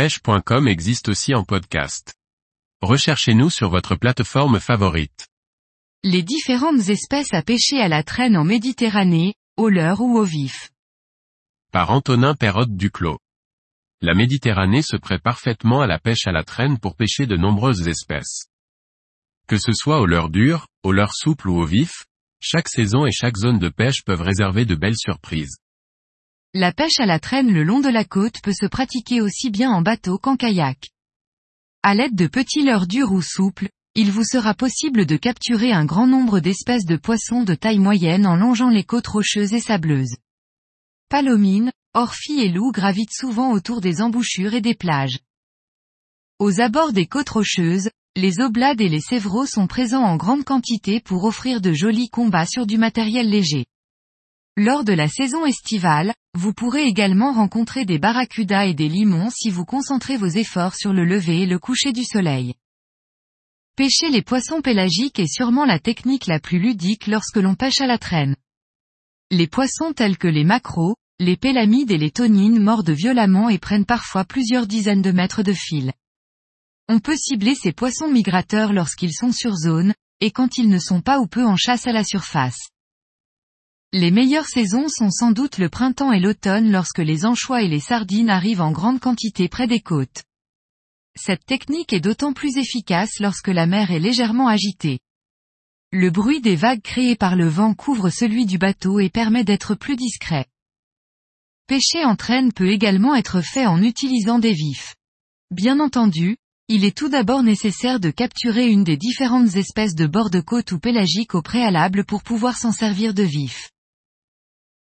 pêche.com existe aussi en podcast. Recherchez-nous sur votre plateforme favorite. Les différentes espèces à pêcher à la traîne en Méditerranée, au leurre ou au vif. Par Antonin Perrotte Duclos. La Méditerranée se prête parfaitement à la pêche à la traîne pour pêcher de nombreuses espèces. Que ce soit au leurre dur, au leurre souple ou au vif, chaque saison et chaque zone de pêche peuvent réserver de belles surprises. La pêche à la traîne le long de la côte peut se pratiquer aussi bien en bateau qu'en kayak. À l'aide de petits leurres durs ou souples, il vous sera possible de capturer un grand nombre d'espèces de poissons de taille moyenne en longeant les côtes rocheuses et sableuses. Palomines, orphies et loups gravitent souvent autour des embouchures et des plages. Aux abords des côtes rocheuses, les oblades et les sévreaux sont présents en grande quantité pour offrir de jolis combats sur du matériel léger. Lors de la saison estivale, vous pourrez également rencontrer des barracudas et des limons si vous concentrez vos efforts sur le lever et le coucher du soleil. Pêcher les poissons pélagiques est sûrement la technique la plus ludique lorsque l'on pêche à la traîne. Les poissons tels que les maquereaux, les pélamides et les tonines mordent violemment et prennent parfois plusieurs dizaines de mètres de fil. On peut cibler ces poissons migrateurs lorsqu'ils sont sur zone, et quand ils ne sont pas ou peu en chasse à la surface. Les meilleures saisons sont sans doute le printemps et l'automne lorsque les anchois et les sardines arrivent en grande quantité près des côtes. Cette technique est d'autant plus efficace lorsque la mer est légèrement agitée. Le bruit des vagues créées par le vent couvre celui du bateau et permet d'être plus discret. Pêcher en traîne peut également être fait en utilisant des vifs. Bien entendu, il est tout d'abord nécessaire de capturer une des différentes espèces de bord de côte ou pélagique au préalable pour pouvoir s'en servir de vif.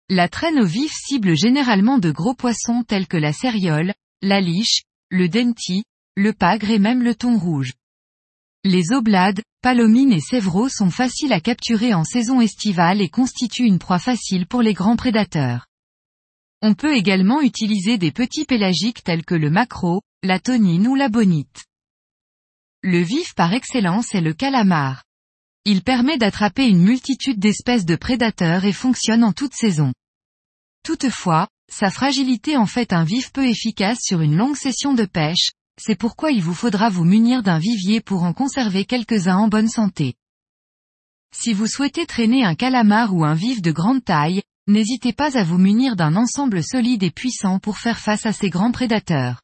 La traîne au vif cible généralement de gros poissons tels que la céréole, la liche, le denti, le pagre et même le thon rouge. Les oblades, palomines et sévreaux sont faciles à capturer en saison estivale et constituent une proie facile pour les grands prédateurs. On peut également utiliser des petits pélagiques tels que le maquereau, la tonine ou la bonite. Le vif par excellence est le calamar. Il permet d'attraper une multitude d'espèces de prédateurs et fonctionne en toute saison. Toutefois, sa fragilité en fait un vif peu efficace sur une longue session de pêche, c'est pourquoi il vous faudra vous munir d'un vivier pour en conserver quelques-uns en bonne santé. Si vous souhaitez traîner un calamar ou un vif de grande taille, n'hésitez pas à vous munir d'un ensemble solide et puissant pour faire face à ces grands prédateurs.